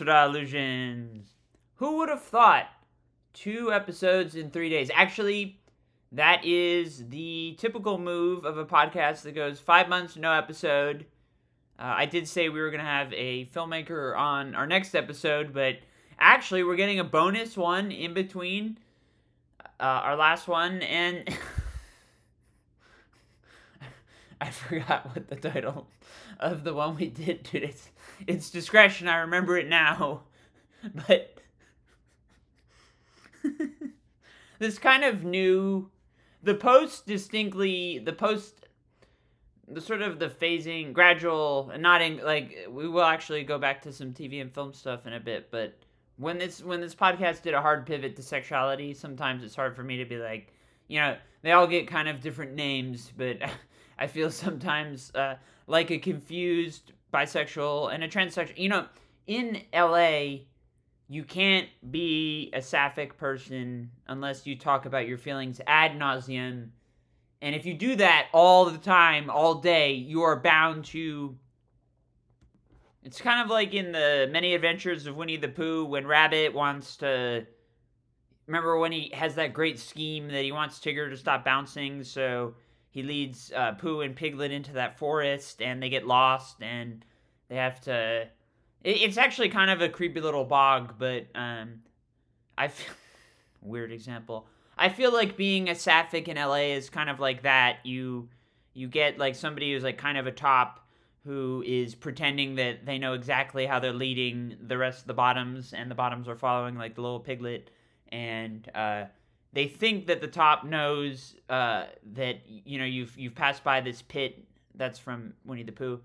Without Illusions. Who would have thought two episodes in three days? Actually, that is the typical move of a podcast that goes five months, no episode. Uh, I did say we were going to have a filmmaker on our next episode, but actually, we're getting a bonus one in between uh, our last one, and I forgot what the title of the one we did. It's, it's discretion. I remember it now, but this kind of new, the post distinctly, the post the sort of the phasing gradual and not in like we will actually go back to some tv and film stuff in a bit but when this when this podcast did a hard pivot to sexuality sometimes it's hard for me to be like you know they all get kind of different names but i feel sometimes uh, like a confused bisexual and a transsexual you know in la you can't be a sapphic person unless you talk about your feelings ad nauseum and if you do that all the time, all day, you are bound to. It's kind of like in the many adventures of Winnie the Pooh when Rabbit wants to. Remember when he has that great scheme that he wants Tigger to stop bouncing, so he leads uh, Pooh and Piglet into that forest, and they get lost, and they have to. It, it's actually kind of a creepy little bog, but um, I feel weird example. I feel like being a sapphic in LA is kind of like that. You you get like somebody who's like kind of a top who is pretending that they know exactly how they're leading the rest of the bottoms and the bottoms are following like the little piglet and uh, they think that the top knows uh, that you know you've you've passed by this pit that's from Winnie the Pooh.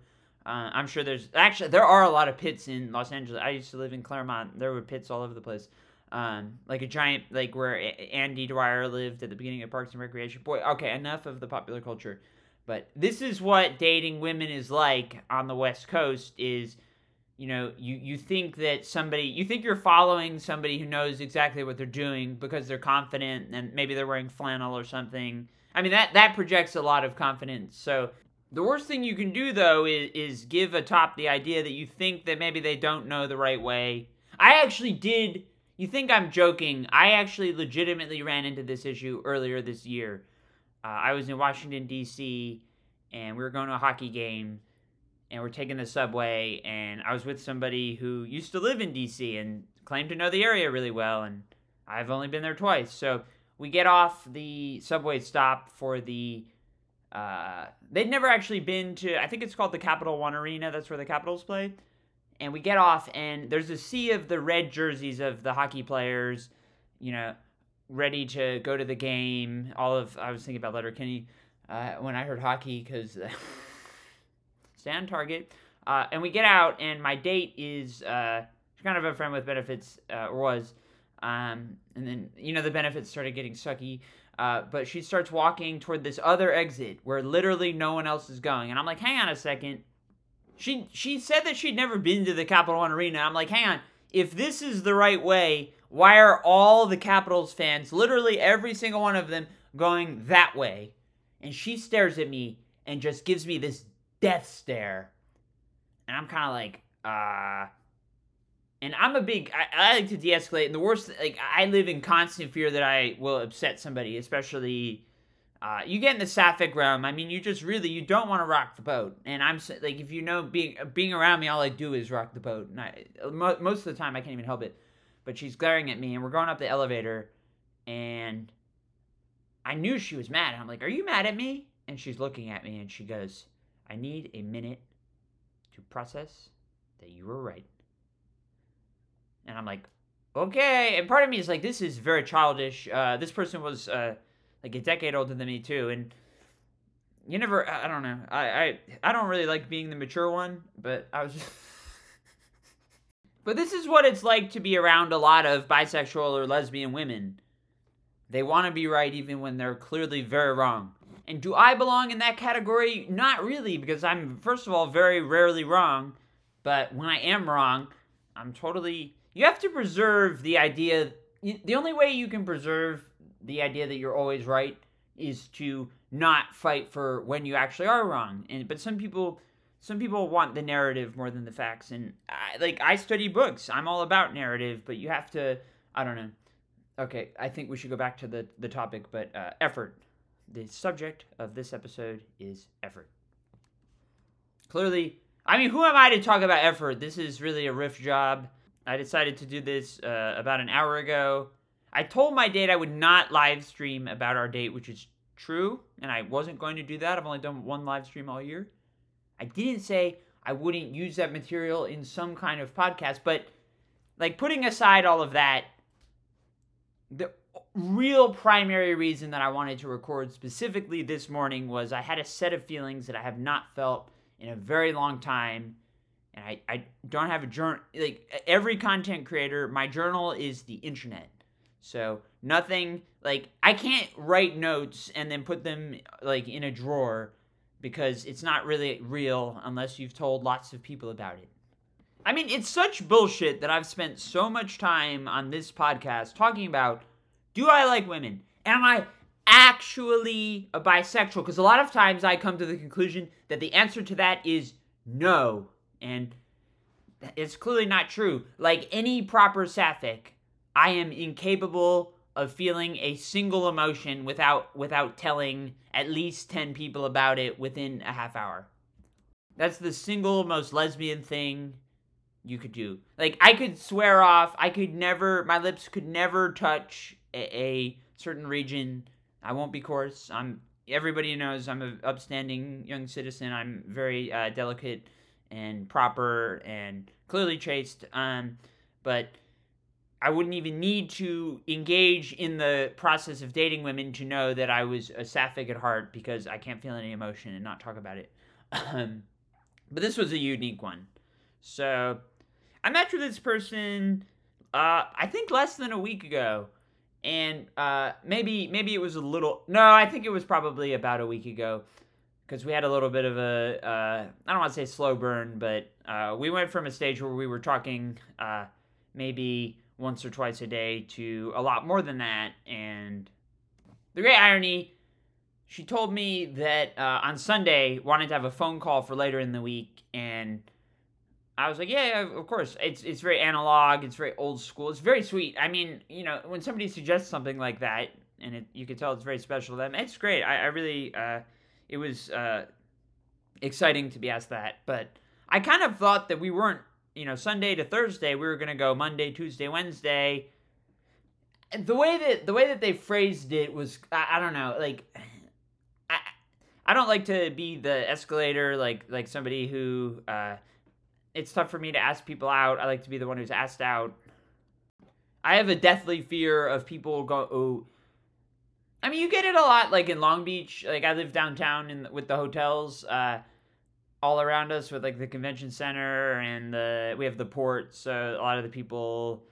Uh, I'm sure there's actually there are a lot of pits in Los Angeles. I used to live in Claremont. There were pits all over the place um, like a giant like where Andy Dwyer lived at the beginning of Parks and Recreation. Boy, okay, enough of the popular culture. But this is what dating women is like on the West Coast is you know, you, you think that somebody you think you're following somebody who knows exactly what they're doing because they're confident and maybe they're wearing flannel or something. I mean that that projects a lot of confidence. So the worst thing you can do though is, is give a top the idea that you think that maybe they don't know the right way. I actually did you think I'm joking? I actually legitimately ran into this issue earlier this year. Uh, I was in Washington, D.C., and we were going to a hockey game, and we're taking the subway, and I was with somebody who used to live in D.C. and claimed to know the area really well, and I've only been there twice. So we get off the subway stop for the. Uh, they'd never actually been to, I think it's called the Capital One Arena. That's where the Capitals play and we get off and there's a sea of the red jerseys of the hockey players you know ready to go to the game all of i was thinking about letterkenny uh, when i heard hockey because uh, stand target uh, and we get out and my date is uh, kind of a friend with benefits uh, or was um, and then you know the benefits started getting sucky uh, but she starts walking toward this other exit where literally no one else is going and i'm like hang on a second she she said that she'd never been to the Capital One Arena. I'm like, hang on. If this is the right way, why are all the Capitals fans, literally every single one of them, going that way? And she stares at me and just gives me this death stare. And I'm kind of like, uh. And I'm a big, I, I like to de escalate. And the worst, like, I live in constant fear that I will upset somebody, especially uh, you get in the sapphic realm. I mean, you just really you don't want to rock the boat. And I'm like, if you know being being around me, all I do is rock the boat. And I, most of the time, I can't even help it. But she's glaring at me, and we're going up the elevator, and I knew she was mad. I'm like, "Are you mad at me?" And she's looking at me, and she goes, "I need a minute to process that you were right." And I'm like, "Okay." And part of me is like, "This is very childish." Uh, this person was. Uh, like a decade older than me too, and you never. I don't know. I I I don't really like being the mature one, but I was. Just... but this is what it's like to be around a lot of bisexual or lesbian women. They want to be right even when they're clearly very wrong. And do I belong in that category? Not really, because I'm, first of all, very rarely wrong. But when I am wrong, I'm totally. You have to preserve the idea. The only way you can preserve the idea that you're always right is to not fight for when you actually are wrong. And but some people some people want the narrative more than the facts, and I, like I study books. I'm all about narrative, but you have to. I don't know. Okay, I think we should go back to the the topic, but uh, effort. The subject of this episode is effort. Clearly, I mean, who am I to talk about effort? This is really a riff job. I decided to do this uh, about an hour ago. I told my date I would not live stream about our date, which is true, and I wasn't going to do that. I've only done one live stream all year. I didn't say I wouldn't use that material in some kind of podcast, but like putting aside all of that, the real primary reason that I wanted to record specifically this morning was I had a set of feelings that I have not felt in a very long time. And I, I don't have a journal like every content creator my journal is the internet. So nothing like i can't write notes and then put them like in a drawer because it's not really real unless you've told lots of people about it. I mean it's such bullshit that i've spent so much time on this podcast talking about do i like women am i actually a bisexual because a lot of times i come to the conclusion that the answer to that is no and it's clearly not true. Like any proper sapphic, I am incapable of feeling a single emotion without without telling at least 10 people about it within a half hour. That's the single most lesbian thing you could do. Like I could swear off, I could never my lips could never touch a, a certain region. I won't be coarse. I'm everybody knows I'm an upstanding young citizen. I'm very uh, delicate and proper and clearly chaste. Um, but I wouldn't even need to engage in the process of dating women to know that I was a sapphic at heart because I can't feel any emotion and not talk about it. Um, but this was a unique one. So I met with this person, uh, I think less than a week ago. And uh, maybe maybe it was a little no, I think it was probably about a week ago because we had a little bit of a uh, I don't want to say slow burn, but uh, we went from a stage where we were talking uh, maybe once or twice a day to a lot more than that. And the great irony, she told me that uh, on Sunday wanted to have a phone call for later in the week, and I was like, yeah, of course. It's it's very analog. It's very old school. It's very sweet. I mean, you know, when somebody suggests something like that, and it, you can tell it's very special to them, it's great. I, I really uh, it was uh, exciting to be asked that. But I kind of thought that we weren't, you know, Sunday to Thursday. We were gonna go Monday, Tuesday, Wednesday. The way that the way that they phrased it was, I, I don't know, like. I, I don't like to be the escalator, like like somebody who. Uh, it's tough for me to ask people out. I like to be the one who's asked out. I have a deathly fear of people go, oh, I mean, you get it a lot, like in Long Beach. Like I live downtown in with the hotels uh, all around us, with like the convention center and the we have the port. So a lot of the people,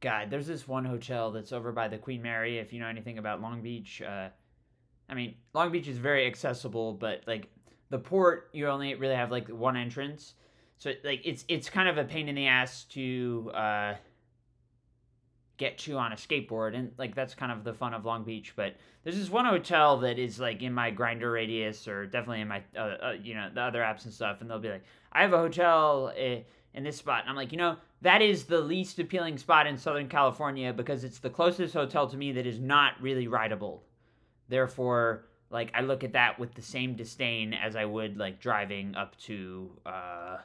God, there's this one hotel that's over by the Queen Mary. If you know anything about Long Beach, uh, I mean, Long Beach is very accessible, but like the port, you only really have like one entrance. So like it's it's kind of a pain in the ass to. Uh, get to on a skateboard and like that's kind of the fun of long beach but there's this one hotel that is like in my Grindr radius or definitely in my uh, uh, you know the other apps and stuff and they'll be like i have a hotel eh, in this spot and i'm like you know that is the least appealing spot in southern california because it's the closest hotel to me that is not really rideable therefore like i look at that with the same disdain as i would like driving up to uh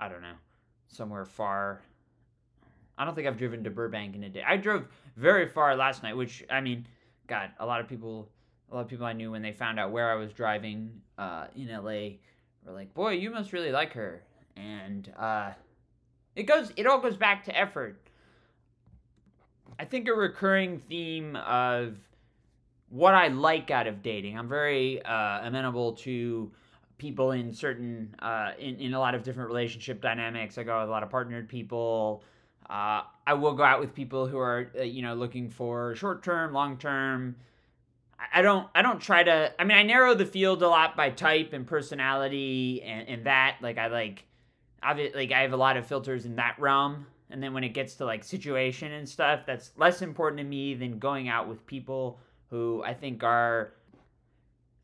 i don't know somewhere far I don't think I've driven to Burbank in a day. I drove very far last night, which I mean, God, a lot of people, a lot of people I knew when they found out where I was driving uh, in LA were like, "Boy, you must really like her." And uh, it goes, it all goes back to effort. I think a recurring theme of what I like out of dating. I'm very uh, amenable to people in certain uh, in in a lot of different relationship dynamics. I go with a lot of partnered people. Uh, I will go out with people who are, uh, you know, looking for short term, long term. I don't. I don't try to. I mean, I narrow the field a lot by type and personality, and, and that. Like, I like, obviously, like I have a lot of filters in that realm. And then when it gets to like situation and stuff, that's less important to me than going out with people who I think are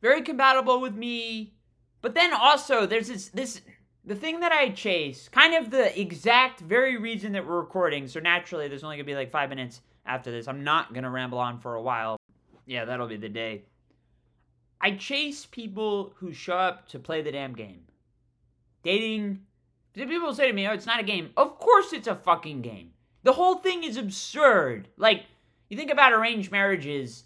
very compatible with me, But then also there's this this the thing that I chase, kind of the exact very reason that we're recording. So naturally, there's only gonna be like five minutes after this. I'm not gonna ramble on for a while. Yeah, that'll be the day. I chase people who show up to play the damn game. Dating. People say to me, "Oh, it's not a game." Of course, it's a fucking game. The whole thing is absurd. Like you think about arranged marriages.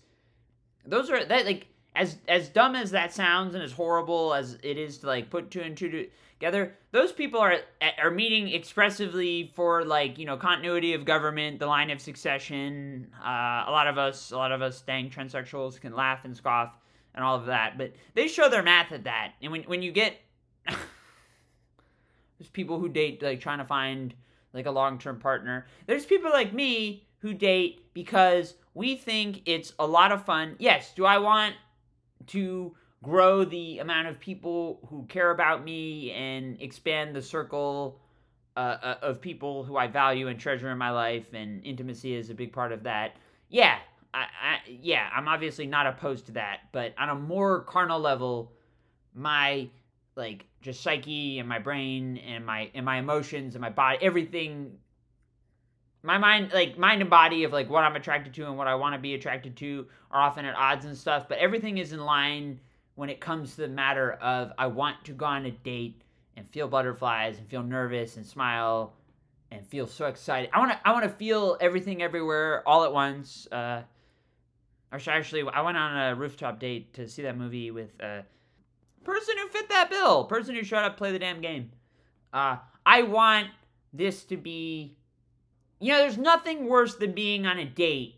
Those are that like as as dumb as that sounds and as horrible as it is to like put two and two together those people are are meeting expressively for like you know continuity of government the line of succession. Uh, a lot of us a lot of us dang transsexuals can laugh and scoff and all of that but they show their math at that. And when, when you get there's people who date like trying to find like a long-term partner. There's people like me who date because we think it's a lot of fun. Yes do i want to grow the amount of people who care about me and expand the circle uh, uh, of people who I value and treasure in my life, and intimacy is a big part of that. Yeah, I, I, yeah, I'm obviously not opposed to that, but on a more carnal level, my like just psyche and my brain and my and my emotions and my body, everything my mind like mind and body of like what i'm attracted to and what i want to be attracted to are often at odds and stuff but everything is in line when it comes to the matter of i want to go on a date and feel butterflies and feel nervous and smile and feel so excited. I want to i want to feel everything everywhere all at once uh actually i went on a rooftop date to see that movie with a person who fit that bill person who showed up play the damn game. Uh i want this to be you know, there's nothing worse than being on a date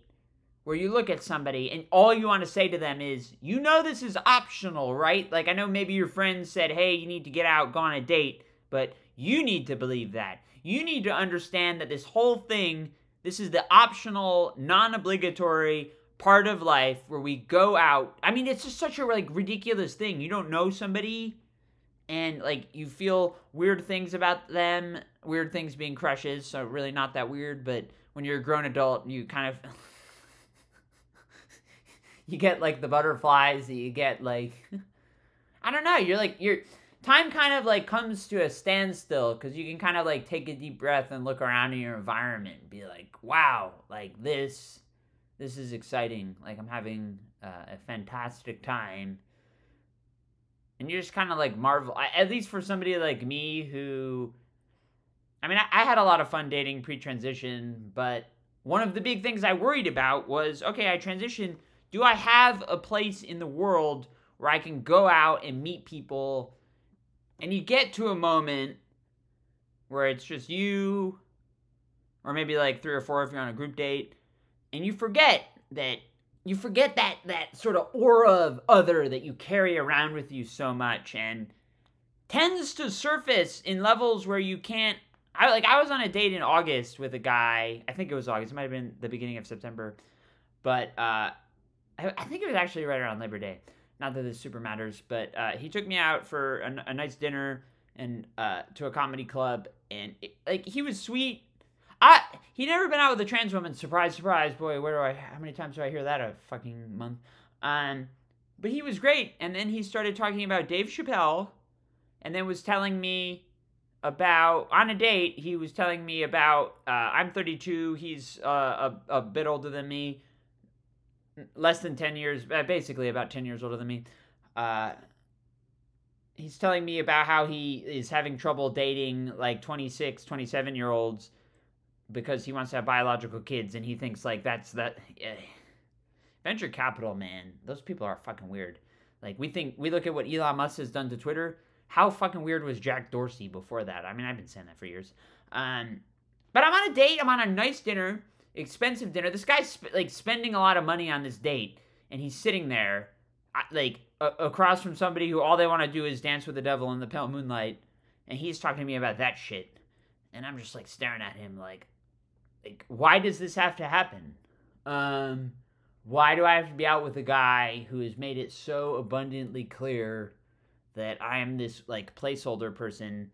where you look at somebody and all you want to say to them is, you know, this is optional, right? Like, I know maybe your friend said, hey, you need to get out, go on a date, but you need to believe that. You need to understand that this whole thing, this is the optional, non obligatory part of life where we go out. I mean, it's just such a like ridiculous thing. You don't know somebody and like you feel weird things about them weird things being crushes so really not that weird but when you're a grown adult you kind of you get like the butterflies you get like i don't know you're like you're time kind of like comes to a standstill because you can kind of like take a deep breath and look around in your environment and be like wow like this this is exciting. Like i'm having uh, a fantastic time. And you're just kind of like marvel at least for somebody like me who i mean I, I, had a lot of fun dating pre-transition but one of the big things i worried about was okay i transition do i have a place in the world where i can go out and meet people and you get to a moment where it's just you or maybe like three or four if you're on a group date and you forget that you forget that that sort of aura of other that you carry around with you so much and tends to surface in levels where you can't I like I was on a date in August with a guy. I think it was August. It might have been the beginning of September, but uh, I, I, think it was actually right around Labor Day. Not that this super matters, but uh, he took me out for a, a nice dinner and uh, to a comedy club, and it, like he was sweet. I he never been out with a trans woman. Surprise, surprise, boy. Where do I? How many times do I hear that a fucking month? Um, but he was great. And then he started talking about Dave Chappelle, and then was telling me about on a date. He was telling me about uh, I'm 32. He's uh, a a bit older than me, less than 10 years, uh, basically about 10 years older than me. Uh, he's telling me about how he is having trouble dating like 26, 27 year olds because he wants to have biological kids and he thinks like that's that eh. venture capital man those people are fucking weird like we think we look at what elon musk has done to twitter how fucking weird was jack dorsey before that? I mean i've been saying that for years. Um but i'm on a date i'm on a nice dinner expensive dinner. This guy's sp- like spending a lot of money on this date and he's sitting there like a- across from somebody who all they want to do is dance with the devil in the pale moonlight and he's talking to me about that shit. And i'm just like staring at him like like why does this have to happen? Um, why do I have to be out with a guy who has made it so abundantly clear that I am this like placeholder person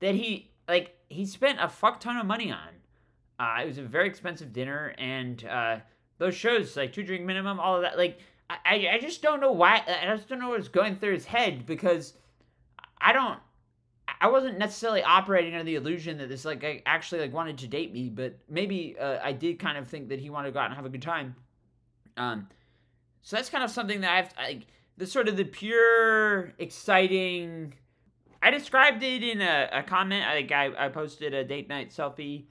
that he like he spent a fuck ton of money on. Uh, it was a very expensive dinner, and uh, those shows like two drink minimum, all of that. Like I, I just don't know why. I just don't know what's going through his head because I don't I wasn't necessarily operating under the illusion that this like guy actually like wanted to date me, but maybe uh, I did kind of think that he wanted to go out and have a good time. Um, so that's kind of something that I've like the sort of the pure exciting. I described it in a, a comment. I think I, I posted a date night selfie,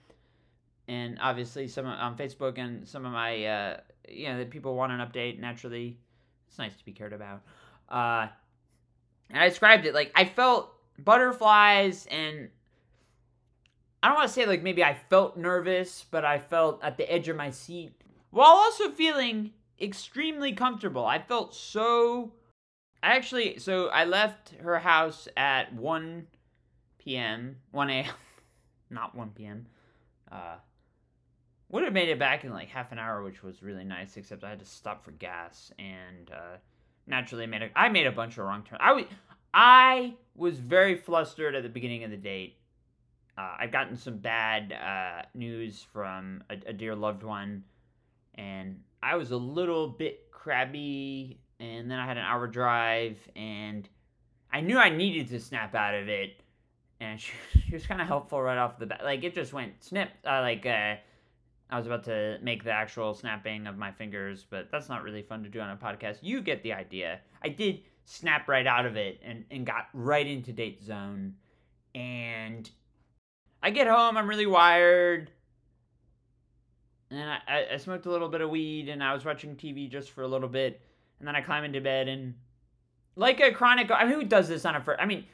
and obviously some on Facebook and some of my uh, you know the people want an update. Naturally, it's nice to be cared about. Uh, and I described it like I felt butterflies and I don't want to say like maybe I felt nervous, but I felt at the edge of my seat while also feeling extremely comfortable. I felt so. I actually, so I left her house at 1 p.m., 1 a.m., not 1 p.m. Uh, would have made it back in like half an hour, which was really nice, except I had to stop for gas and uh, naturally made a, I made a bunch of wrong turns. I was, I was very flustered at the beginning of the date. Uh, I've gotten some bad uh, news from a, a, dear loved one, and I was a little bit crabby. And then I had an hour drive, and I knew I needed to snap out of it. And she, she was kind of helpful right off the bat. Like it just went snip. Uh, like uh, I was about to make the actual snapping of my fingers, but that's not really fun to do on a podcast. You get the idea. I did snap right out of it and, and got right into date zone. And I get home, I'm really wired. And I, I smoked a little bit of weed and I was watching TV just for a little bit. And then I climb into bed and like a chronic I mean who does this on a first I mean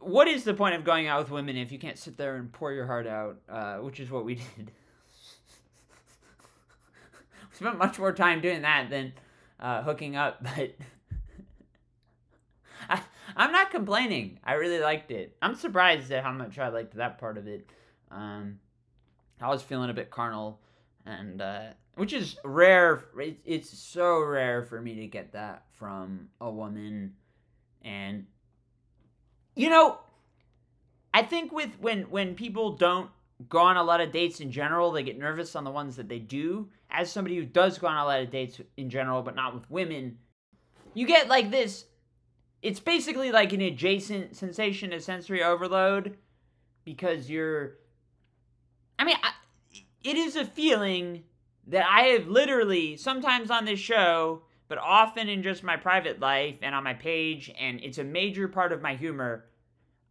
what is the point of going out with women if you can't sit there and pour your heart out, uh, which is what we did. we spent much more time doing that than uh, hooking up, but I, I'm not complaining. I really liked it. I'm surprised at how much I liked that part of it. Um, I was feeling a bit carnal, and uh, which is rare. It's so rare for me to get that from a woman, and you know, I think with when when people don't go on a lot of dates in general, they get nervous on the ones that they do. As somebody who does go on a lot of dates in general, but not with women, you get like this it's basically like an adjacent sensation to sensory overload because you're I mean, I, it is a feeling that I have literally sometimes on this show, but often in just my private life and on my page and it's a major part of my humor.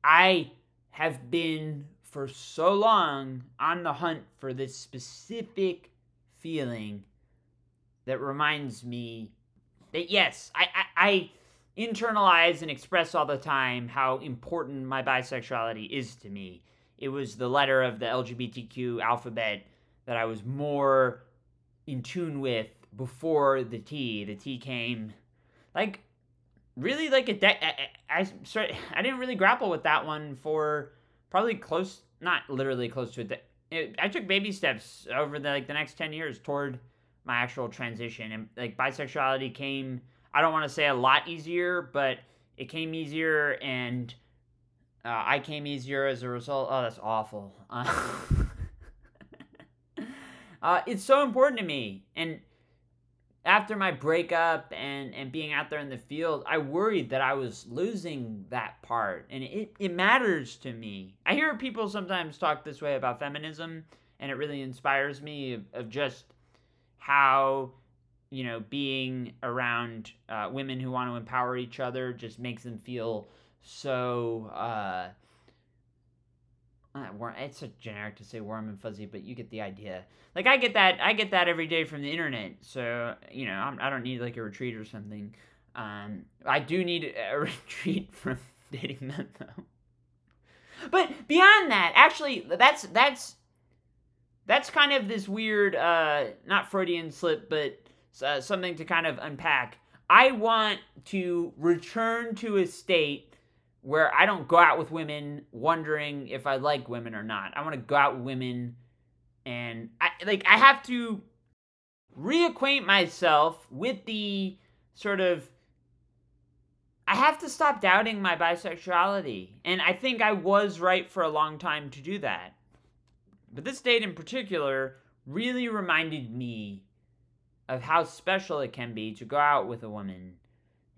I have been for so long on the hunt for this specific feeling that reminds me that yes, I I, I internalize and express all the time how important my bisexuality is to me. It was the letter of the LGBTQ alphabet that I was more in tune with before the T. The T came like really like a de- I, I, I, didn't really grapple with that one for probably close not literally close to it. it I took baby steps over the like the next 10 years toward my actual transition and like bisexuality came I don't want to say a lot easier, but it came easier and uh, I came easier as a result. Oh, that's awful. Uh, uh, it's so important to me. And after my breakup and, and being out there in the field, I worried that I was losing that part. And it, it matters to me. I hear people sometimes talk this way about feminism, and it really inspires me of, of just how you know, being around uh, women who want to empower each other just makes them feel so. Uh, uh it's a generic to say warm and fuzzy, but you get the idea. Like I get that, I get that every day from the internet. So you know, I'm, I do not need like a retreat or something. Um, I do need a retreat from dating men though. But beyond that, actually, that's that's that's kind of this weird, uh, not Freudian slip, but uh, something to kind of unpack. I want to return to a state where I don't go out with women wondering if I like women or not. I want to go out with women and I like I have to reacquaint myself with the sort of I have to stop doubting my bisexuality. And I think I was right for a long time to do that. But this date in particular really reminded me of how special it can be to go out with a woman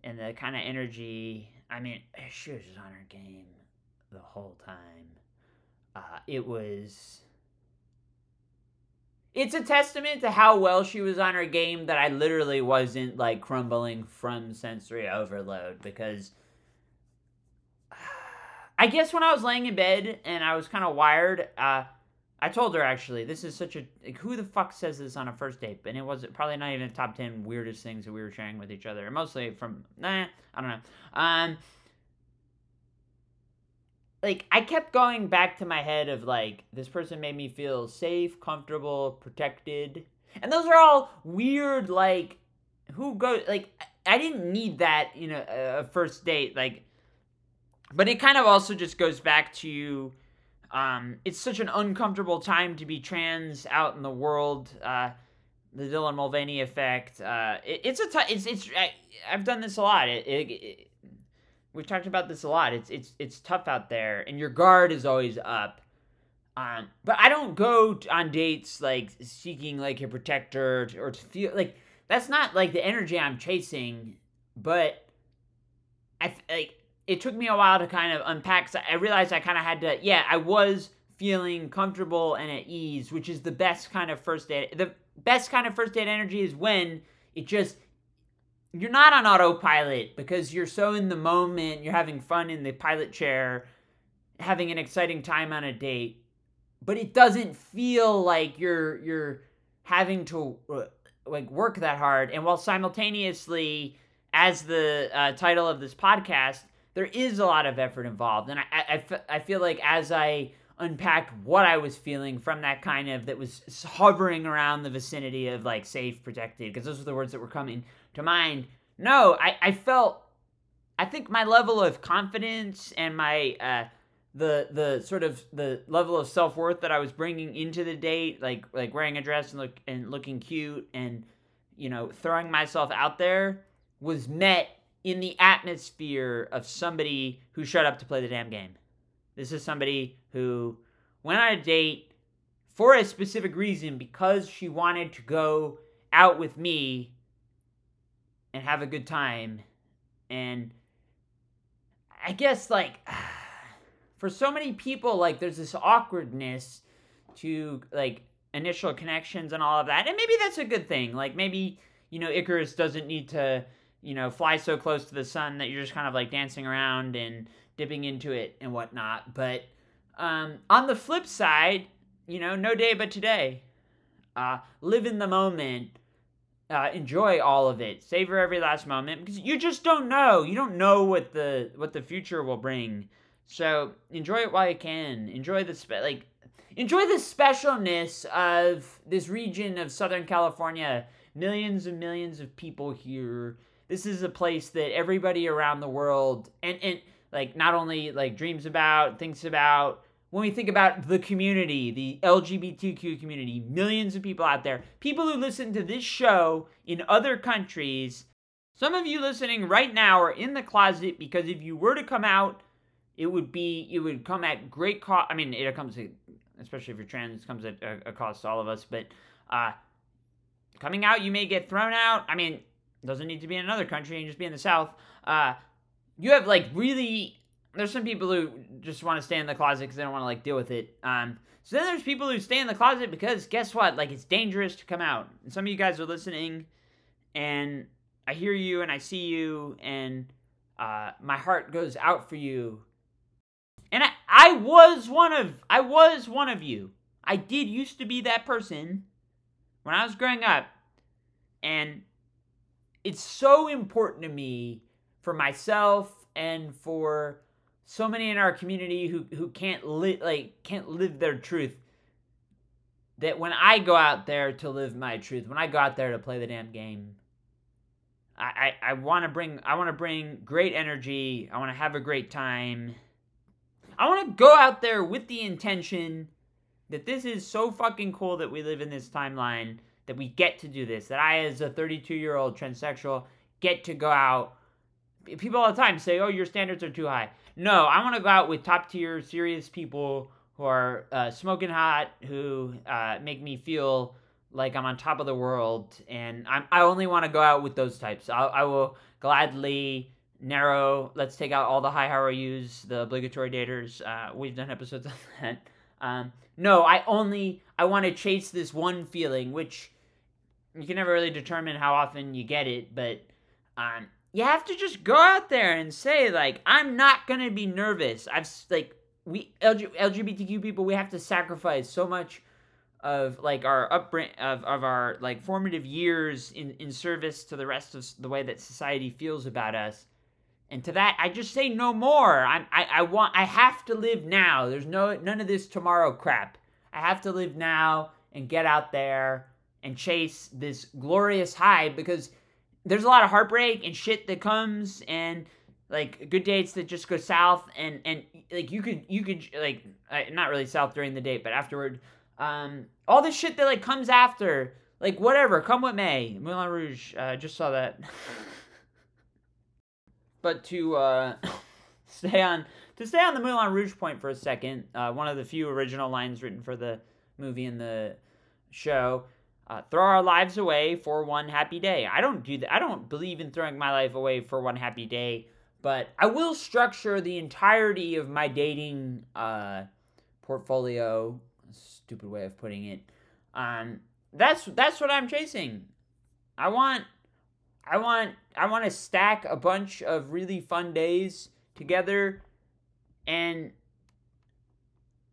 and the kind of energy I mean, she was just on her game the whole time. Uh, it was. It's a testament to how well she was on her game that I literally wasn't like crumbling from sensory overload because I guess when I was laying in bed and I was kind of wired, uh, I told her actually, this is such a like, who the fuck says this on a first date? And it was probably not even the top ten weirdest things that we were sharing with each other. Mostly from nah, I don't know. Um, like I kept going back to my head of like this person made me feel safe, comfortable, protected, and those are all weird. Like who goes like I didn't need that, you know, a first date like. But it kind of also just goes back to um, it's such an uncomfortable time to be trans out in the world. Uh, the Dylan Mulvaney effect. Uh, it, it's a t- it's it's I, have done this a lot. It, it, we've talked about this a lot. It's it's it's tough out there, and your guard is always up. Um, but I don't go on dates like seeking like a protector or to feel like that's not like the energy I'm chasing. But I like it took me a while to kind of unpack. So I realized I kind of had to, yeah, I was feeling comfortable and at ease, which is the best kind of first date. The best kind of first date energy is when it just, you're not on autopilot because you're so in the moment, you're having fun in the pilot chair, having an exciting time on a date, but it doesn't feel like you're, you're having to uh, like work that hard. And while simultaneously, as the uh, title of this podcast, there is a lot of effort involved. And I, I, I feel like as I unpacked what I was feeling from that kind of that was hovering around the vicinity of like safe, protected, because those were the words that were coming to mind. No, I, I felt, I think my level of confidence and my, uh, the the sort of the level of self worth that I was bringing into the date, like like wearing a dress and look and looking cute and you know throwing myself out there, was met in the atmosphere of somebody who showed up to play the damn game. This is somebody who went on a date for a specific reason because she wanted to go out with me and have a good time. And I guess, like, for so many people, like, there's this awkwardness to, like, initial connections and all of that. And maybe that's a good thing. Like, maybe, you know, Icarus doesn't need to you know, fly so close to the sun that you're just kind of like dancing around and dipping into it and whatnot. But um, on the flip side, you know, no day but today. Uh, live in the moment. Uh, enjoy all of it. Savor every last moment because you just don't know. You don't know what the what the future will bring. So enjoy it while you can. Enjoy the spe- like enjoy the specialness of this region of Southern California. Millions and millions of people here this is a place that everybody around the world and and like not only like dreams about, thinks about. When we think about the community, the LGBTQ community, millions of people out there, people who listen to this show in other countries, some of you listening right now are in the closet because if you were to come out, it would be it would come at great cost. I mean, it comes, to, especially if you're trans, comes at a cost to all of us. But uh, coming out, you may get thrown out. I mean, doesn't need to be in another country and just be in the South. Uh, you have like really. There's some people who just want to stay in the closet because they don't want to like deal with it. Um, so then there's people who stay in the closet because guess what? Like it's dangerous to come out. And some of you guys are listening, and I hear you and I see you, and uh, my heart goes out for you. And I, I was one of I was one of you. I did used to be that person when I was growing up, and it's so important to me for myself and for so many in our community who who can't live like can't live their truth that when I go out there to live my truth, when I go out there to play the damn game, I, I, I want to bring I want to bring great energy. I want to have a great time. I want to go out there with the intention that this is so fucking cool that we live in this timeline that we get to do this, that I, as a 32 year old transsexual, get to go out. People all the time say, oh, your standards are too high. No, I want to go out with top tier, serious people who are uh, smoking hot, who uh, make me feel like I'm on top of the world. And I'm, I only want to go out with those types. I, I will gladly narrow. Let's take out all the high yous, the obligatory daters. Uh, we've done episodes on that. Um, no, I only I want to chase this one feeling, which you can never really determine how often you get it, but um, you have to just go out there and say like, I'm not gonna be nervous. I've like we LG, LGBTQ people, we have to sacrifice so much of like our upbring of, of our like formative years in in service to the rest of the way that society feels about us. And to that i just say no more. I'm i, I want i have to live now. There's no none of this tomorrow crap. I have to live now and get out there and chase this glorious high because there's a lot of heartbreak and shit that comes and like good dates that just go south and and like you could you could like uh, not really south during the date but afterward um all this shit that like comes after like whatever come what may moulin rouge uh just saw that. But to uh stay on to stay on the moulin rouge point for a second uh one of the few original lines written for the movie and the show uh, throw our lives away for one happy day. I don't do that. I don't believe in throwing my life away for one happy day but I will structure the entirety of my dating uh, portfolio. Stupid way of putting it. Um, that's that's what I'm chasing. I want, I want, I want to stack a bunch of really fun days together, and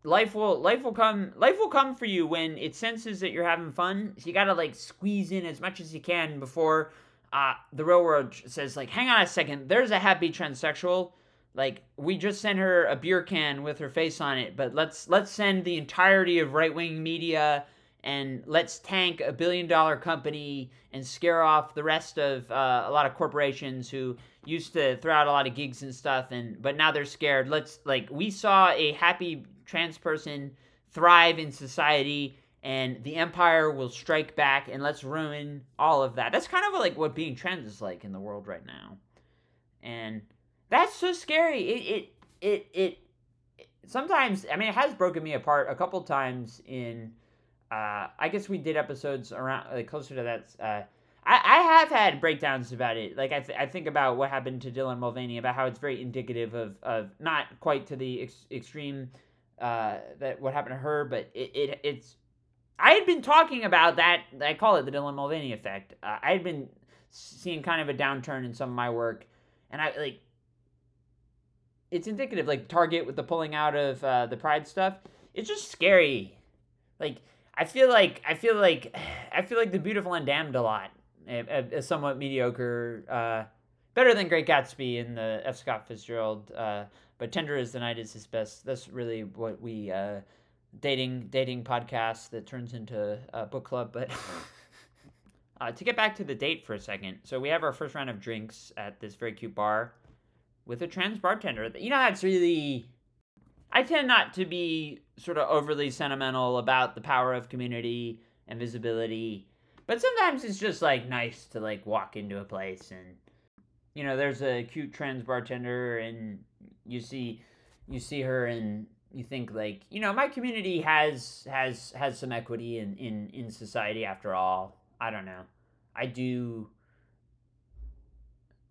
life will life will come life will come for you when it senses that you're having fun. So you gotta like squeeze in as much as you can before uh, the real world says like, hang on a second, there's a happy transsexual. Like we just sent her a beer can with her face on it, but let's let's send the entirety of right wing media and let's tank a billion dollar company and scare off the rest of uh, a lot of corporations who used to throw out a lot of gigs and stuff and but now they're scared let's like we saw a happy trans person thrive in society and the empire will strike back and let's ruin all of that. That's kind of like what being trans is like in the world right now. And that's so scary. It it it it, sometimes I mean it has broken me apart a couple times in uh I guess we did episodes around like closer to that uh I, I have had breakdowns about it. Like I, th- I think about what happened to Dylan Mulvaney about how it's very indicative of, of not quite to the ex- extreme uh, that what happened to her, but it, it it's I had been talking about that. I call it the Dylan Mulvaney effect. Uh, I had been seeing kind of a downturn in some of my work, and I like. It's indicative, like Target with the pulling out of uh, the Pride stuff. It's just scary. Like I feel like I feel like I feel like the Beautiful and Damned a lot. A, a, somewhat mediocre, uh, better than Great Gatsby in the F. Scott Fitzgerald. But Tender as the Night is his best. That's really what we uh, dating dating podcast that turns into a book club. But uh, to get back to the date for a second, so we have our first round of drinks at this very cute bar with a trans bartender. You know, that's really. I tend not to be sort of overly sentimental about the power of community and visibility, but sometimes it's just like nice to like walk into a place and you know there's a cute trans bartender and you see you see her and you think like you know my community has has has some equity in in in society after all. I don't know. I do.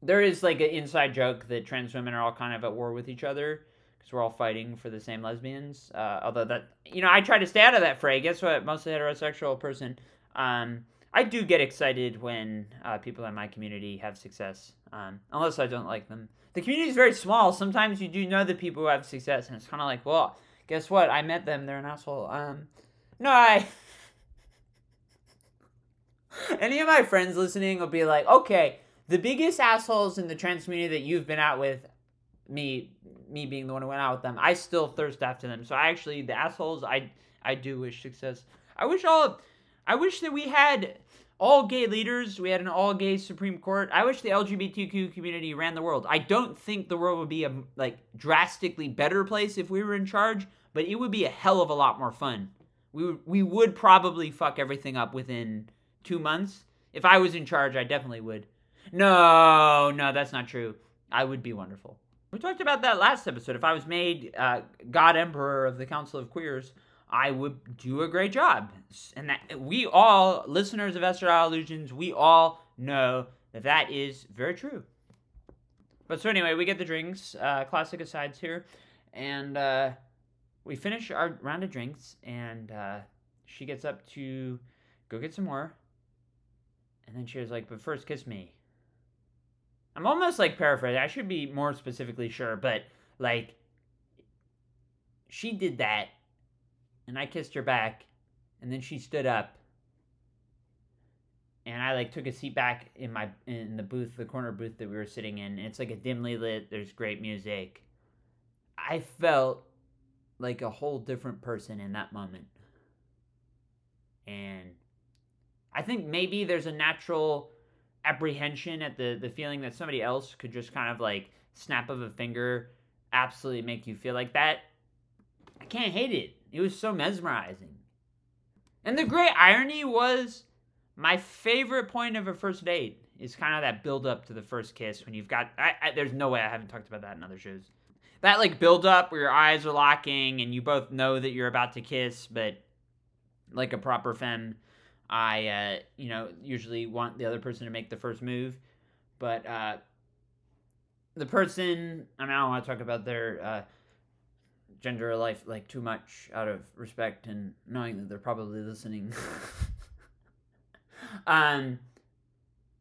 There is like an inside joke that trans women are all kind of at war with each other because we're all fighting for the same lesbians uh, although that you know i try to stay out of that fray. Guess what? Mostly heterosexual person. Um, i do get excited when uh, people in my community have success um, unless i don't like them the community is very small. Sometimes you do know the people who have success, and it's kind of like, well, guess what? I met them. They're an asshole. Um, no, I. Any of my friends listening will be like, okay, the biggest assholes in the trans community that you've been out with, me, me being the one who went out with them, I still thirst after them. So I actually, the assholes, I, I do wish success. I wish all, I wish that we had all gay leaders. We had an all gay Supreme Court. I wish the LGBTQ community ran the world. I don't think the world would be a like drastically better place if we were in charge, but it would be a hell of a lot more fun. We would, we would probably fuck everything up within two months. If I was in charge, I definitely would. No, no, that's not true. I would be wonderful. We talked about that last episode. If I was made uh, God Emperor of the Council of Queers, I would do a great job. And that we all, listeners of Esther Illusions, we all know that that is very true. but so anyway, we get the drinks, uh, classic asides here, and uh, we finish our round of drinks, and uh, she gets up to go get some more, and then she was like, "But first, kiss me." I'm almost like paraphrasing. I should be more specifically sure, but like, she did that, and I kissed her back, and then she stood up, and I like took a seat back in my in the booth, the corner booth that we were sitting in. it's like a dimly lit. There's great music. I felt like a whole different person in that moment, and I think maybe there's a natural apprehension at the the feeling that somebody else could just kind of like snap of a finger absolutely make you feel like that. I can't hate it. It was so mesmerizing. And the great irony was my favorite point of a first date is kind of that build up to the first kiss when you've got I, I, there's no way I haven't talked about that in other shows. That like build up where your eyes are locking and you both know that you're about to kiss, but like a proper femme I, uh, you know, usually want the other person to make the first move, but uh, the person, I mean, I don't want to talk about their uh, gender life like too much out of respect and knowing that they're probably listening. um,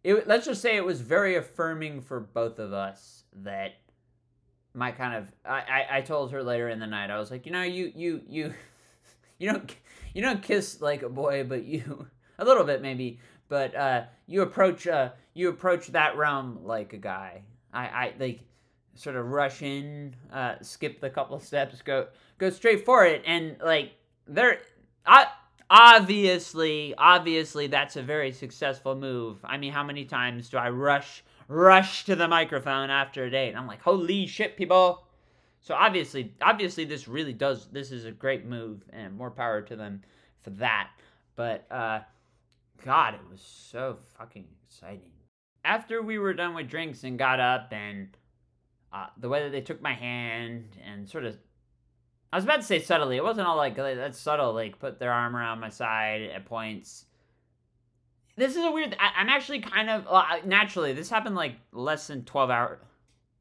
it let's just say it was very affirming for both of us that my kind of I, I, I told her later in the night I was like you know you you you you don't you don't kiss like a boy but you a little bit maybe, but uh, you approach uh, you approach that realm like a guy. I, I like sort of rush in, uh, skip the couple of steps, go go straight for it, and like there, obviously obviously that's a very successful move. I mean, how many times do I rush rush to the microphone after a date? I'm like, holy shit, people. So obviously, obviously, this really does. This is a great move, and more power to them for that. But uh, God, it was so fucking exciting. After we were done with drinks and got up, and uh, the way that they took my hand and sort of, I was about to say subtly. It wasn't all like that's subtle. Like put their arm around my side at points. This is a weird. I, am actually kind of uh, naturally. This happened like less than 12 hours,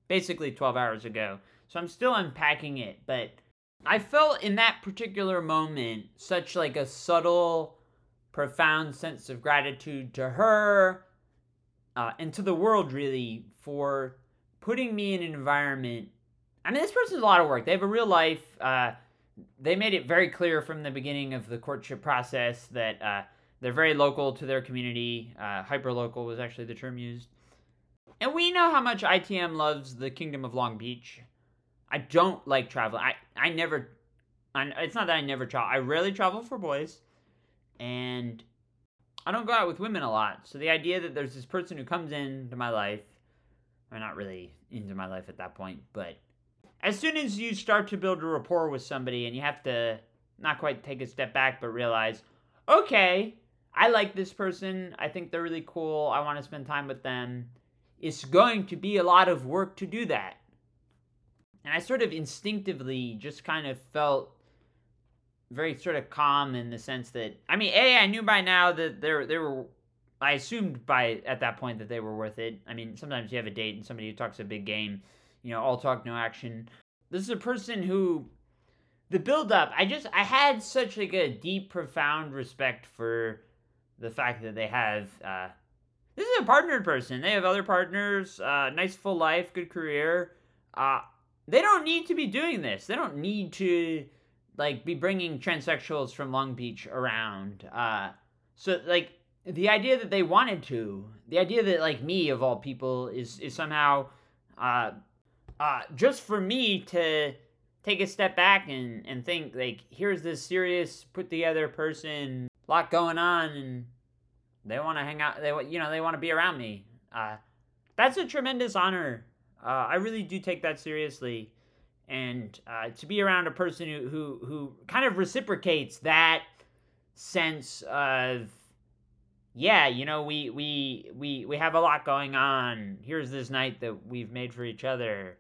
basically 12 hours ago. So I'm still unpacking it, but I felt in that particular moment such like a subtle profound sense of gratitude to her uh, and to the world, really, for putting me in an environment. I mean, this person's a lot of work. They have a real life. Uh, they made it very clear from the beginning of the courtship process that uh, they're very local to their community. Uh, hyper local was actually the term used. And we know how much ITM loves the Kingdom of Long Beach. I don't like traveling. I, I never, I, it's not that I never travel. I rarely travel for boys and I don't go out with women a lot. So the idea that there's this person who comes into my life, or not really into my life at that point, but as soon as you start to build a rapport with somebody and you have to not quite take a step back but realize, okay, I like this person. I think they're really cool. I want to spend time with them. It's going to be a lot of work to do that. And I sort of instinctively just kind of felt very sort of calm in the sense that I mean, a I knew by now that there they were. I assumed by at that point that they were worth it. I mean, sometimes you have a date and somebody who talks a big game, you know, all talk no action. This is a person who, the build up. I just I had such like a deep, profound respect for the fact that they have. uh This is a partnered person. They have other partners. Uh, nice full life, good career. Uh, they don't need to be doing this. They don't need to like be bringing transsexuals from Long Beach around. Uh, so like the idea that they wanted to, the idea that like me of all people is is somehow, uh, uh, just for me to take a step back and and think like here's this serious put together person, lot going on, and they want to hang out. They you know they want to be around me. Uh, that's a tremendous honor. Uh, I really do take that seriously and uh, to be around a person who, who who kind of reciprocates that sense of yeah you know we we we we have a lot going on. Here's this night that we've made for each other.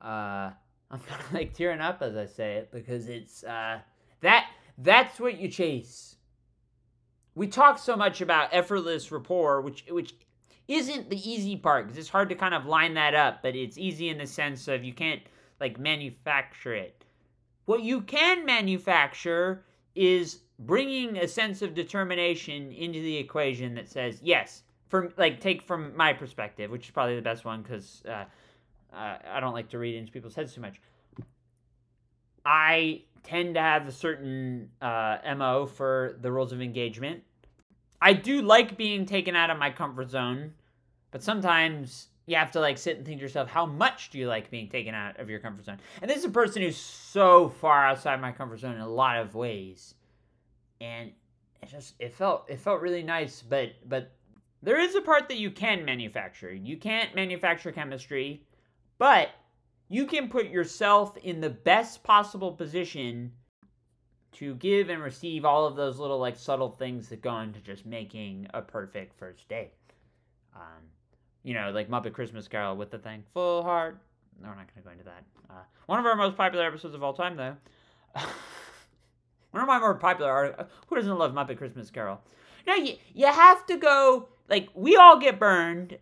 Uh i'm kind of like tearing up as i say it because it's uh that that's what you chase. We talk so much about effortless rapport which which isn't the easy part because it's hard to kind of line that up, but it's easy in the sense of you can't like manufacture it. What you can manufacture is bringing a sense of determination into the equation that says, yes, from like take from my perspective, which is probably the best one because uh, uh, I don't like to read into people's heads too much. I tend to have a certain uh, mo for the rules of engagement. I do like being taken out of my comfort zone, but sometimes you have to like sit and think to yourself, how much do you like being taken out of your comfort zone? And this is a person who's so far outside my comfort zone in a lot of ways, and it just it felt it felt really nice. But but there is a part that you can manufacture. You can't manufacture chemistry, but you can put yourself in the best possible position to give and receive all of those little like subtle things that go into just making a perfect first date. Um, you know, like Muppet Christmas Carol with the thankful heart. No, we're not going to go into that. Uh, one of our most popular episodes of all time, though. one of my more popular. Uh, who doesn't love Muppet Christmas Carol? Now you you have to go. Like we all get burned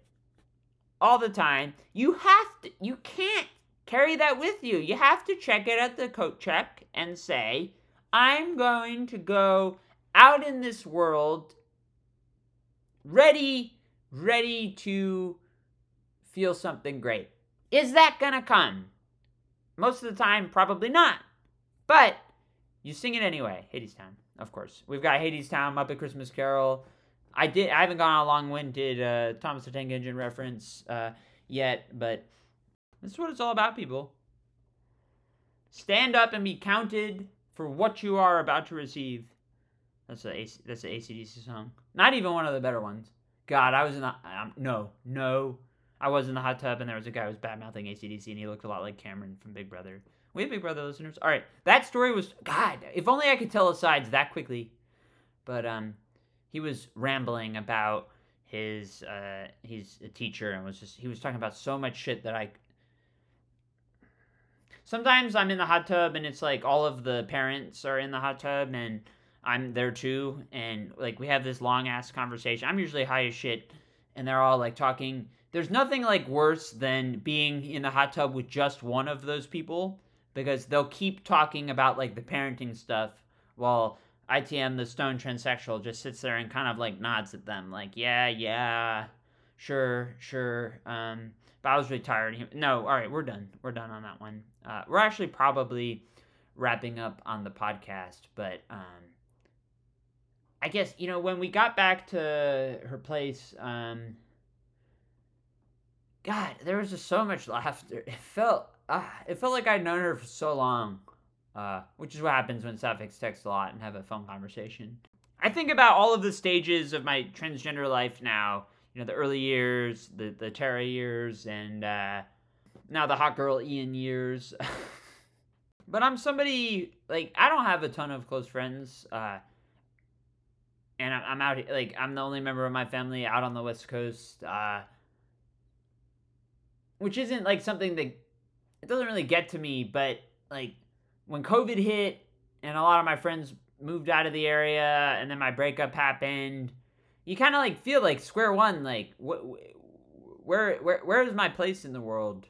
all the time. You have to. You can't carry that with you. You have to check it at the coat check and say, I'm going to go out in this world ready, ready to feel something great. Is that going to come? Most of the time, probably not. But you sing it anyway. Hadestown, of course. We've got Hadestown, Muppet Christmas Carol. I did. I haven't gone on a long-winded uh, Thomas the Tank Engine reference uh, yet, but this is what it's all about, people. Stand up and be counted for what you are about to receive. That's a that's an ACDC song. Not even one of the better ones. God, I was in the um, no no. I was in the hot tub and there was a guy who was bad mouthing ACDC and he looked a lot like Cameron from Big Brother. We have Big Brother listeners. All right, that story was God. If only I could tell asides that quickly. But um, he was rambling about his uh, he's a teacher and was just he was talking about so much shit that I sometimes I'm in the hot tub and it's like all of the parents are in the hot tub and I'm there too. And like we have this long ass conversation. I'm usually high as shit and they're all like talking. There's nothing like worse than being in the hot tub with just one of those people because they'll keep talking about like the parenting stuff while ITM, the stone transsexual, just sits there and kind of like nods at them, like, yeah, yeah, sure, sure. Um, but I was really tired. No, all right, we're done. We're done on that one. Uh, we're actually probably wrapping up on the podcast, but um, I guess you know when we got back to her place, um, God, there was just so much laughter. It felt, uh, it felt like I'd known her for so long, uh, which is what happens when sapphics text a lot and have a phone conversation. I think about all of the stages of my transgender life now. You know, the early years, the the Tara years, and uh, now the hot girl Ian years. but I'm somebody like I don't have a ton of close friends, uh, and I'm out like I'm the only member of my family out on the West Coast, uh, which isn't like something that it doesn't really get to me. But like when COVID hit and a lot of my friends moved out of the area, and then my breakup happened, you kind of like feel like square one, like wh- where where where is my place in the world?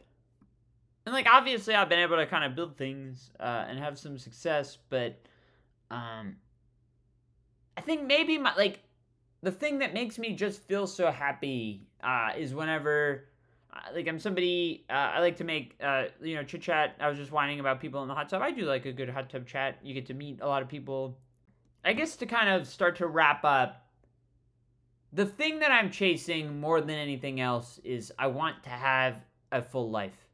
and like obviously I've been able to kind of build things uh, and have some success, but um, I think maybe my like the thing that makes me just feel so happy uh, is whenever like I'm somebody uh, I like to make uh, you know chit chat. I was just whining about people in the hot tub. I do like a good hot tub chat. You get to meet a lot of people. I guess to kind of start to wrap up. The thing that I'm chasing more than anything else is I want to have a full life.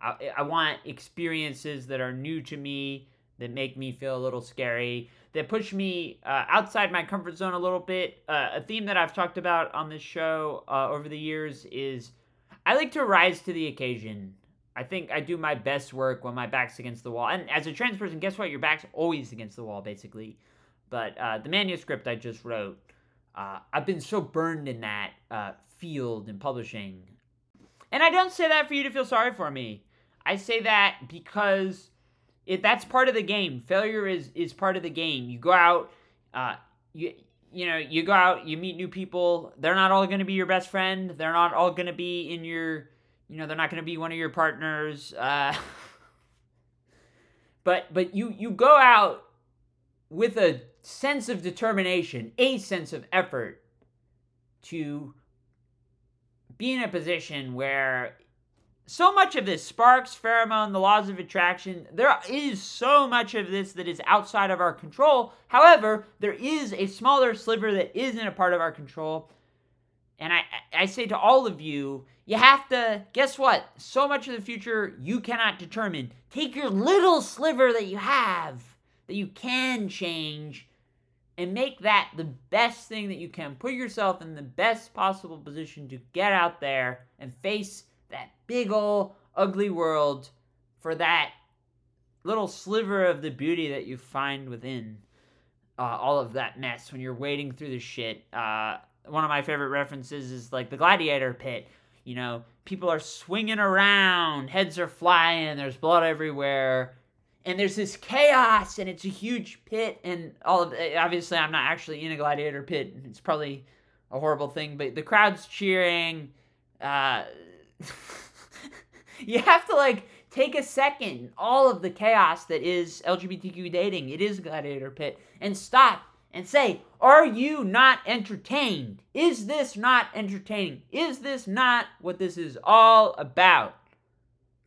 I, I want experiences that are new to me, that make me feel a little scary, that push me uh, outside my comfort zone a little bit. Uh, a theme that I've talked about on this show uh, over the years is I like to rise to the occasion. I think I do my best work when my back's against the wall. And as a trans person, guess what? Your back's always against the wall, basically. But uh, the manuscript I just wrote, uh, I've been so burned in that uh, field in publishing. And I don't say that for you to feel sorry for me. I say that because it that's part of the game. Failure is is part of the game. You go out, uh, you you know, you go out, you meet new people. They're not all going to be your best friend. They're not all going to be in your, you know, they're not going to be one of your partners. Uh, but but you you go out with a sense of determination, a sense of effort to be in a position where so much of this sparks, pheromone, the laws of attraction, there is so much of this that is outside of our control. However, there is a smaller sliver that isn't a part of our control. And I, I say to all of you, you have to, guess what? So much of the future you cannot determine. Take your little sliver that you have, that you can change, and make that the best thing that you can. Put yourself in the best possible position to get out there and face that big old ugly world for that little sliver of the beauty that you find within uh, all of that mess when you're wading through the shit. Uh, one of my favorite references is like the gladiator pit. You know, people are swinging around, heads are flying, there's blood everywhere, and there's this chaos, and it's a huge pit, and all of it. Obviously, I'm not actually in a gladiator pit. It's probably a horrible thing, but the crowd's cheering. Uh, you have to like take a second, all of the chaos that is LGBTQ dating, it is Gladiator Pit, and stop and say, Are you not entertained? Is this not entertaining? Is this not what this is all about?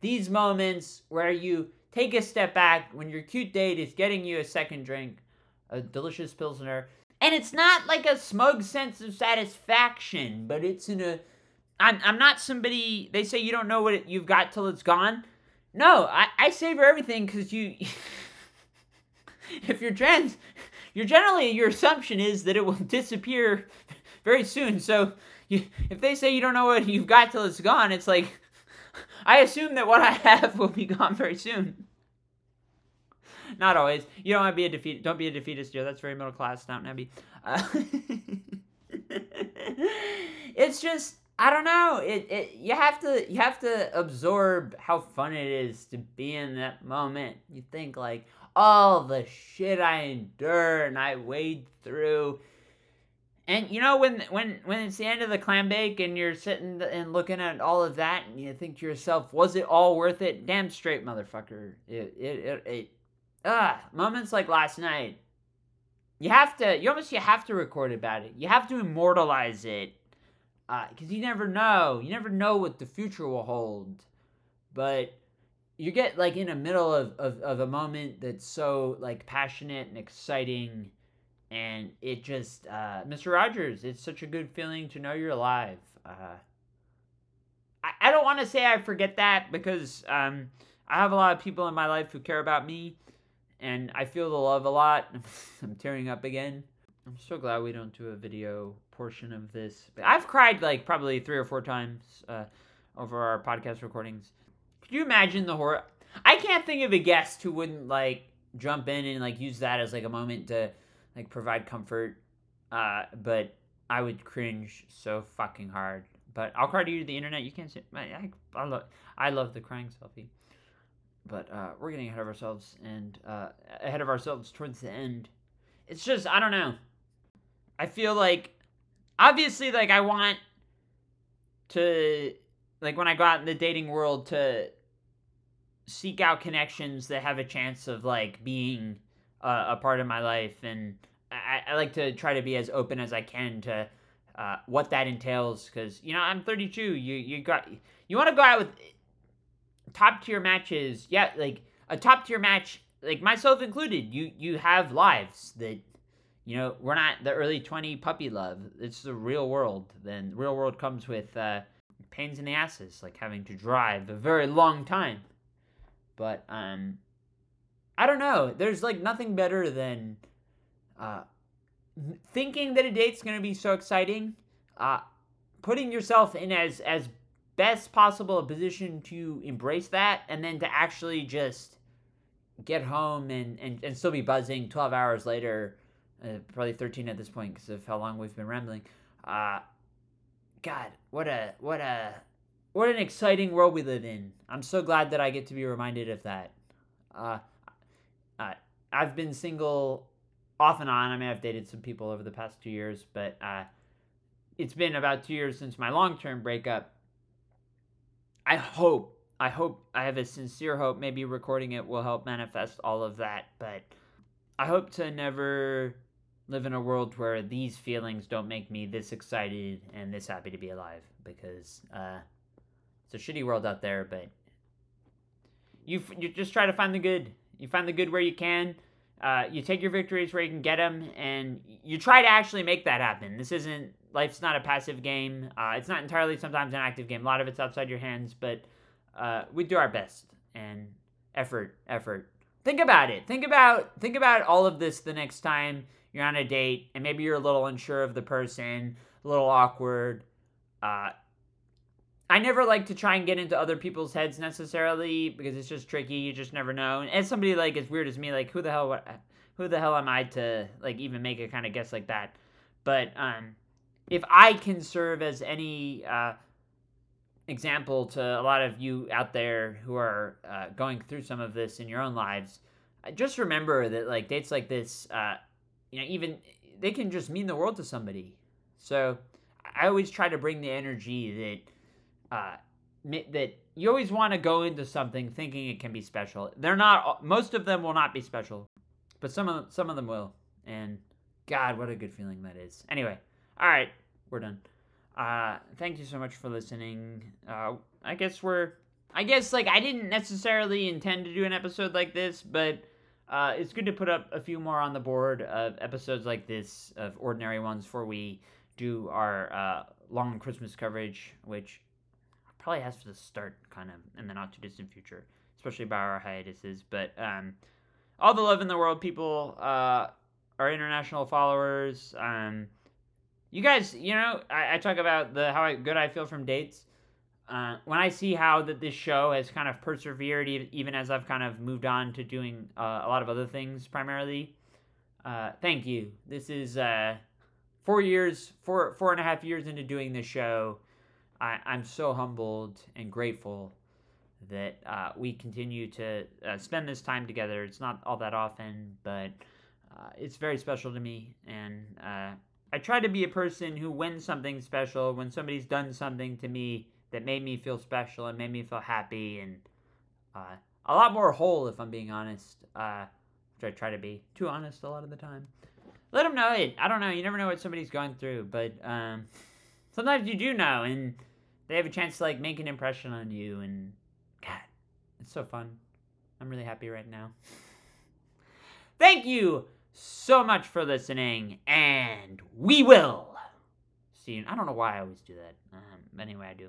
These moments where you take a step back when your cute date is getting you a second drink, a delicious Pilsner, and it's not like a smug sense of satisfaction, but it's in a I'm I'm not somebody. They say you don't know what it, you've got till it's gone. No, I, I savor everything because you. if you're trans, you're generally your assumption is that it will disappear very soon. So you, if they say you don't know what you've got till it's gone, it's like I assume that what I have will be gone very soon. Not always. You don't want to be a defeat. Don't be a defeatist, Joe. That's very middle class, Downton Abbey. Uh, it's just I don't know. It, it you have to you have to absorb how fun it is to be in that moment. You think like all the shit I endure and I wade through. And you know when when when it's the end of the clam bake and you're sitting and looking at all of that and you think to yourself, was it all worth it? Damn straight, motherfucker. It it it, it ah moments like last night. You have to you almost you have to record about it. You have to immortalize it because uh, you never know. You never know what the future will hold. But you get like in the middle of, of, of a moment that's so like passionate and exciting and it just uh, mr rogers it's such a good feeling to know you're alive uh, I, I don't want to say i forget that because um, i have a lot of people in my life who care about me and i feel the love a lot i'm tearing up again i'm so glad we don't do a video portion of this. I've cried like probably three or four times uh, over our podcast recordings. Could you imagine the horror? I can't think of a guest who wouldn't like jump in and like use that as like a moment to like provide comfort. Uh, but I would cringe so fucking hard. But I'll cry to you to the internet. You can't see. I, I, I love I love the crying selfie. But uh, we're getting ahead of ourselves and uh, ahead of ourselves towards the end. It's just I don't know. I feel like obviously like I want to like when I go out in the dating world to seek out connections that have a chance of like being a part of my life. And I, I, like to try to be as open as I can to uh, what that entails. Because you know I'm 32 you you got you want to go out with top tier matches. Yeah like a top tier match like myself included you you have lives that you know, we're not the early 20 puppy love. It's the real world. Then real world comes with uh, pains in the asses, like having to drive a very long time. But um, I don't know. There's like nothing better than uh, thinking that a date's gonna be so exciting. Uh, putting yourself in as as best possible a position to embrace that, and then to actually just get home and, and, and still be buzzing 12 hours later uh, probably 13 at this point because of how long we've been rambling. Uh, God, what a what a what an exciting world we live in. I'm so glad that I get to be reminded of that. Uh, uh, I've been single off and on. I mean, I've dated some people over the past two years, but uh, it's been about two years since my long term breakup. I hope, I hope, I have a sincere hope. Maybe recording it will help manifest all of that, but I hope to never live in a world where these feelings don't make me this excited and this happy to be alive because uh, it's a shitty world out there. But you you just try to find the good. You find the good where you can. Uh, you take your victories where you can get them, and you try to actually make that happen. This isn't life's not a passive game. Uh, it's not entirely sometimes an active game. A lot of it's outside your hands, but uh, we do our best and effort, effort. Think about it. Think about think about all of this the next time you're on a date, and maybe you're a little unsure of the person, a little awkward. Uh, I never like to try and get into other people's heads necessarily because it's just tricky. You just never know. And somebody like as weird as me, like who the hell, who the hell am I to like even make a kind of guess like that? But um, if I can serve as any uh, example to a lot of you out there who are uh, going through some of this in your own lives, just remember that like dates like this, uh, you know, even they can just mean the world to somebody. So I always try to bring the energy that uh, that you always want to go into something thinking it can be special. They're not. Most of them will not be special, but some of them, some of them will. And God, what a good feeling that is. Anyway, all right, we're done. Uh, thank you so much for listening. Uh, I guess we're. I guess like I didn't necessarily intend to do an episode like this, but uh, it's good to put up a few more on the board of episodes like this of ordinary ones before we do our uh, long Christmas coverage, which probably has to start kind of in the not too distant future, especially by our hiatuses. But um, all the love in the world, people, uh, our international followers. Um, you guys, you know, I, I talk about the how I, good I feel from dates. Uh, when I see how that this show has kind of persevered, even as I've kind of moved on to doing uh, a lot of other things, primarily. Uh, thank you. This is uh, four years, four four and a half years into doing this show, I, I'm so humbled and grateful that uh, we continue to uh, spend this time together. It's not all that often, but uh, it's very special to me. And uh, I try to be a person who, when something special, when somebody's done something to me that made me feel special and made me feel happy and uh, a lot more whole, if I'm being honest, uh, which I try to be. Too honest a lot of the time. Let them know it. I don't know. You never know what somebody's going through, but. Um, sometimes you do know, and they have a chance to like make an impression on you. And God, it's so fun. I'm really happy right now. Thank you so much for listening, and we will see you. I don't know why I always do that. Um, anyway, I do.